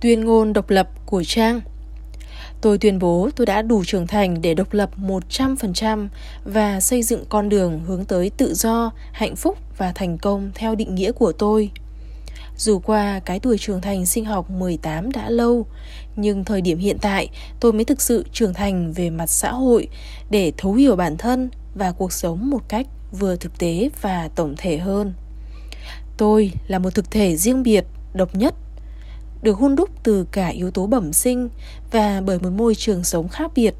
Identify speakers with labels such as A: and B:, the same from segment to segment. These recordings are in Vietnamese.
A: Tuyên ngôn độc lập của Trang Tôi tuyên bố tôi đã đủ trưởng thành để độc lập 100% và xây dựng con đường hướng tới tự do, hạnh phúc và thành công theo định nghĩa của tôi. Dù qua cái tuổi trưởng thành sinh học 18 đã lâu, nhưng thời điểm hiện tại tôi mới thực sự trưởng thành về mặt xã hội để thấu hiểu bản thân và cuộc sống một cách vừa thực tế và tổng thể hơn. Tôi là một thực thể riêng biệt, độc nhất được hun đúc từ cả yếu tố bẩm sinh và bởi một môi trường sống khác biệt.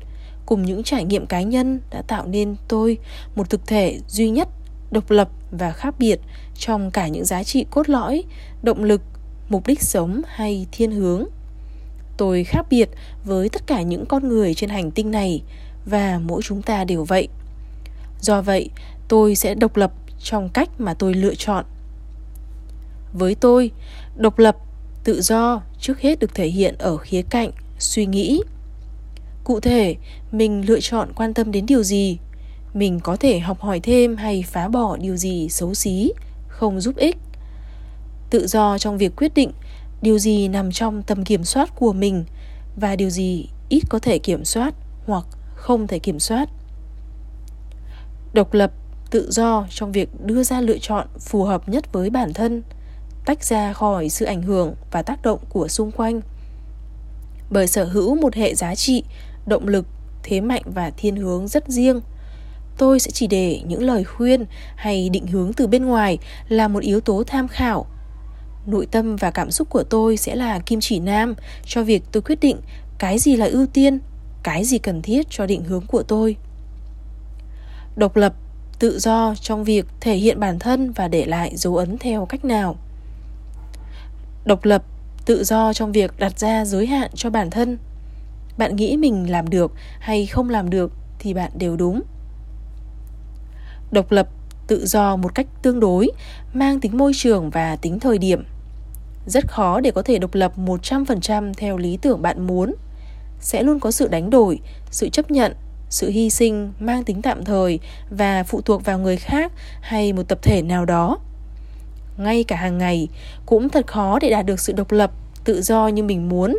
A: Cùng những trải nghiệm cá nhân đã tạo nên tôi một thực thể duy nhất, độc lập và khác biệt trong cả những giá trị cốt lõi, động lực, mục đích sống hay thiên hướng. Tôi khác biệt với tất cả những con người trên hành tinh này và mỗi chúng ta đều vậy. Do vậy, tôi sẽ độc lập trong cách mà tôi lựa chọn. Với tôi, độc lập tự do trước hết được thể hiện ở khía cạnh suy nghĩ. Cụ thể, mình lựa chọn quan tâm đến điều gì? Mình có thể học hỏi thêm hay phá bỏ điều gì xấu xí, không giúp ích? Tự do trong việc quyết định điều gì nằm trong tầm kiểm soát của mình và điều gì ít có thể kiểm soát hoặc không thể kiểm soát. Độc lập, tự do trong việc đưa ra lựa chọn phù hợp nhất với bản thân tách ra khỏi sự ảnh hưởng và tác động của xung quanh. Bởi sở hữu một hệ giá trị, động lực, thế mạnh và thiên hướng rất riêng. Tôi sẽ chỉ để những lời khuyên hay định hướng từ bên ngoài là một yếu tố tham khảo. Nội tâm và cảm xúc của tôi sẽ là kim chỉ nam cho việc tôi quyết định cái gì là ưu tiên, cái gì cần thiết cho định hướng của tôi. Độc lập, tự do trong việc thể hiện bản thân và để lại dấu ấn theo cách nào độc lập, tự do trong việc đặt ra giới hạn cho bản thân. Bạn nghĩ mình làm được hay không làm được thì bạn đều đúng. Độc lập, tự do một cách tương đối, mang tính môi trường và tính thời điểm. Rất khó để có thể độc lập 100% theo lý tưởng bạn muốn. Sẽ luôn có sự đánh đổi, sự chấp nhận, sự hy sinh mang tính tạm thời và phụ thuộc vào người khác hay một tập thể nào đó ngay cả hàng ngày, cũng thật khó để đạt được sự độc lập, tự do như mình muốn.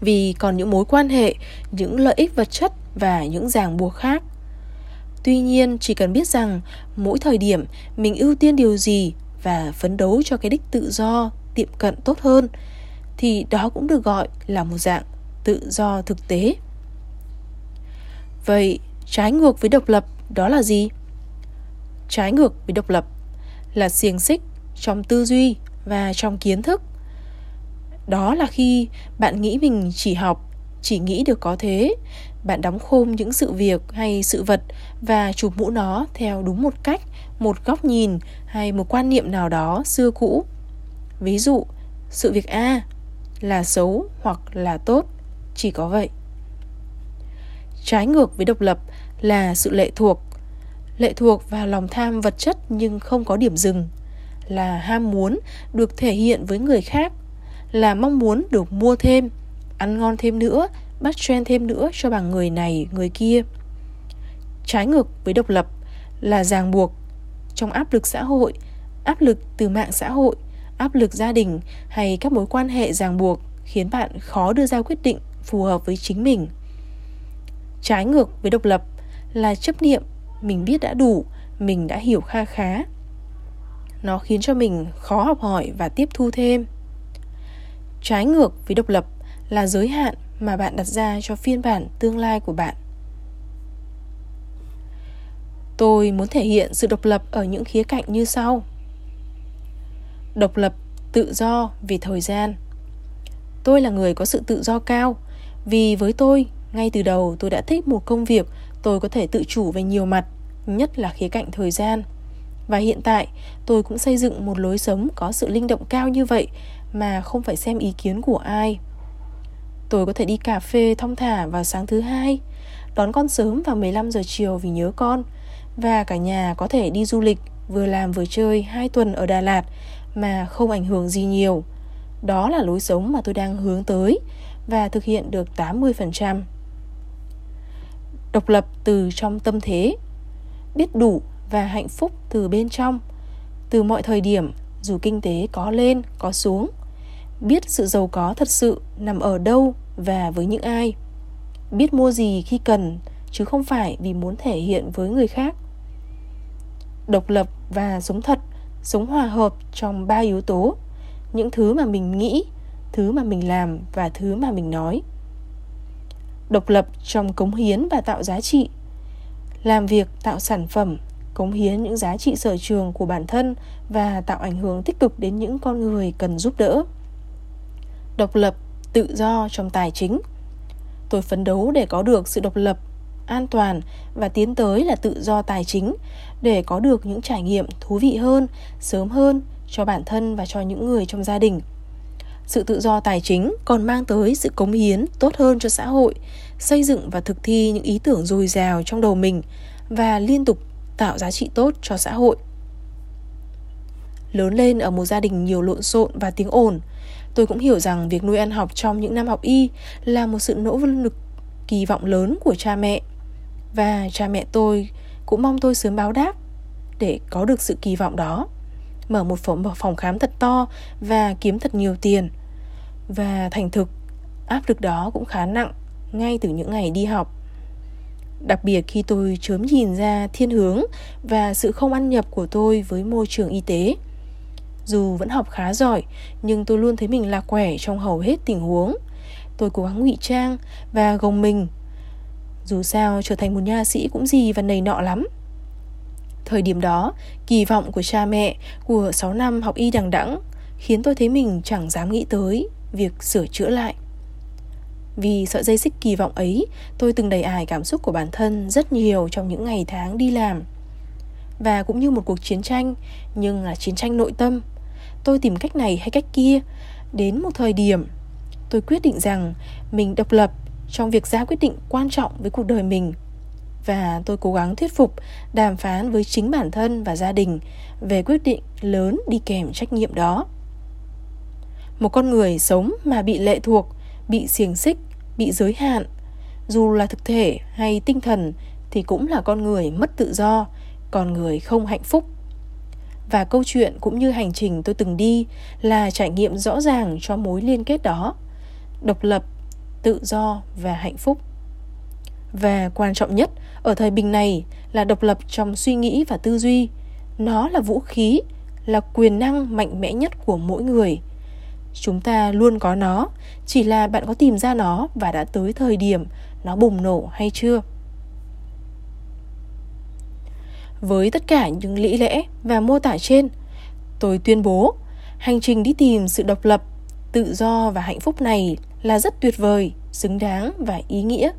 A: Vì còn những mối quan hệ, những lợi ích vật chất và những ràng buộc khác. Tuy nhiên, chỉ cần biết rằng mỗi thời điểm mình ưu tiên điều gì và phấn đấu cho cái đích tự do, tiệm cận tốt hơn, thì đó cũng được gọi là một dạng tự do thực tế. Vậy, trái ngược với độc lập đó là gì? Trái ngược với độc lập là xiềng xích trong tư duy và trong kiến thức. Đó là khi bạn nghĩ mình chỉ học, chỉ nghĩ được có thế. Bạn đóng khôm những sự việc hay sự vật và chụp mũ nó theo đúng một cách, một góc nhìn hay một quan niệm nào đó xưa cũ. Ví dụ, sự việc a là xấu hoặc là tốt, chỉ có vậy. Trái ngược với độc lập là sự lệ thuộc. Lệ thuộc vào lòng tham vật chất nhưng không có điểm dừng là ham muốn được thể hiện với người khác, là mong muốn được mua thêm, ăn ngon thêm nữa, bắt trend thêm nữa cho bằng người này, người kia. Trái ngược với độc lập là ràng buộc trong áp lực xã hội, áp lực từ mạng xã hội, áp lực gia đình hay các mối quan hệ ràng buộc khiến bạn khó đưa ra quyết định phù hợp với chính mình. Trái ngược với độc lập là chấp niệm mình biết đã đủ, mình đã hiểu kha khá nó khiến cho mình khó học hỏi và tiếp thu thêm. Trái ngược với độc lập là giới hạn mà bạn đặt ra cho phiên bản tương lai của bạn. Tôi muốn thể hiện sự độc lập ở những khía cạnh như sau. Độc lập, tự do vì thời gian. Tôi là người có sự tự do cao, vì với tôi, ngay từ đầu tôi đã thích một công việc tôi có thể tự chủ về nhiều mặt, nhất là khía cạnh thời gian và hiện tại tôi cũng xây dựng một lối sống có sự linh động cao như vậy mà không phải xem ý kiến của ai tôi có thể đi cà phê thong thả vào sáng thứ hai đón con sớm vào 15 giờ chiều vì nhớ con và cả nhà có thể đi du lịch vừa làm vừa chơi hai tuần ở Đà Lạt mà không ảnh hưởng gì nhiều. Đó là lối sống mà tôi đang hướng tới và thực hiện được 80%. Độc lập từ trong tâm thế, biết đủ và hạnh phúc từ bên trong, từ mọi thời điểm dù kinh tế có lên, có xuống. biết sự giàu có thật sự nằm ở đâu và với những ai. Biết mua gì khi cần chứ không phải vì muốn thể hiện với người khác. Độc lập và sống thật sống hòa hợp trong ba yếu tố. Những thứ mà mình nghĩ thứ mà mình làm và thứ mà mình nói. Độc lập trong cống hiến và tạo giá trị. Làm việc tạo sản phẩm cống hiến những giá trị sở trường của bản thân và tạo ảnh hưởng tích cực đến những con người cần giúp đỡ. Độc lập, tự do trong tài chính. Tôi phấn đấu để có được sự độc lập, an toàn và tiến tới là tự do tài chính, để có được những trải nghiệm thú vị hơn, sớm hơn cho bản thân và cho những người trong gia đình. Sự tự do tài chính còn mang tới sự cống hiến tốt hơn cho xã hội, xây dựng và thực thi những ý tưởng dồi dào trong đầu mình và liên tục tạo giá trị tốt cho xã hội. Lớn lên ở một gia đình nhiều lộn xộn và tiếng ồn tôi cũng hiểu rằng việc nuôi ăn học trong những năm học y là một sự nỗ lực kỳ vọng lớn của cha mẹ. Và cha mẹ tôi cũng mong tôi sớm báo đáp để có được sự kỳ vọng đó mở một phòng, phòng khám thật to và kiếm thật nhiều tiền. Và thành thực áp lực đó cũng khá nặng ngay từ những ngày đi học đặc biệt khi tôi chớm nhìn ra thiên hướng và sự không ăn nhập của tôi với môi trường y tế. Dù vẫn học khá giỏi nhưng tôi luôn thấy mình lạc quẻ trong hầu hết tình huống. Tôi cố gắng ngụy trang và gồng mình. Dù sao trở thành một nha sĩ cũng gì và nầy nọ lắm. Thời điểm đó, kỳ vọng của cha mẹ của 6 năm học y đằng đẵng khiến tôi thấy mình chẳng dám nghĩ tới việc sửa chữa lại. Vì sợi dây xích kỳ vọng ấy, tôi từng đầy ải cảm xúc của bản thân rất nhiều trong những ngày tháng đi làm. Và cũng như một cuộc chiến tranh, nhưng là chiến tranh nội tâm. Tôi tìm cách này hay cách kia, đến một thời điểm tôi quyết định rằng mình độc lập trong việc ra quyết định quan trọng với cuộc đời mình và tôi cố gắng thuyết phục đàm phán với chính bản thân và gia đình về quyết định lớn đi kèm trách nhiệm đó một con người sống mà bị lệ thuộc bị xiềng xích bị giới hạn. Dù là thực thể hay tinh thần thì cũng là con người mất tự do, con người không hạnh phúc. Và câu chuyện cũng như hành trình tôi từng đi là trải nghiệm rõ ràng cho mối liên kết đó, độc lập, tự do và hạnh phúc. Và quan trọng nhất ở thời bình này là độc lập trong suy nghĩ và tư duy. Nó là vũ khí, là quyền năng mạnh mẽ nhất của mỗi người chúng ta luôn có nó, chỉ là bạn có tìm ra nó và đã tới thời điểm nó bùng nổ hay chưa? Với tất cả những lý lẽ và mô tả trên, tôi tuyên bố hành trình đi tìm sự độc lập, tự do và hạnh phúc này là rất tuyệt vời, xứng đáng và ý nghĩa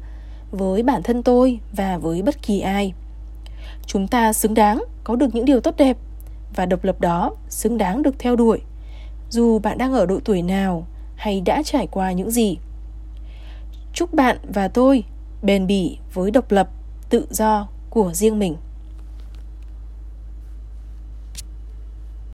A: với bản thân tôi và với bất kỳ ai. Chúng ta xứng đáng có được những điều tốt đẹp và độc lập đó xứng đáng được theo đuổi dù bạn đang ở độ tuổi nào hay đã trải qua những gì. Chúc bạn và tôi bền bỉ với độc lập, tự do của riêng mình.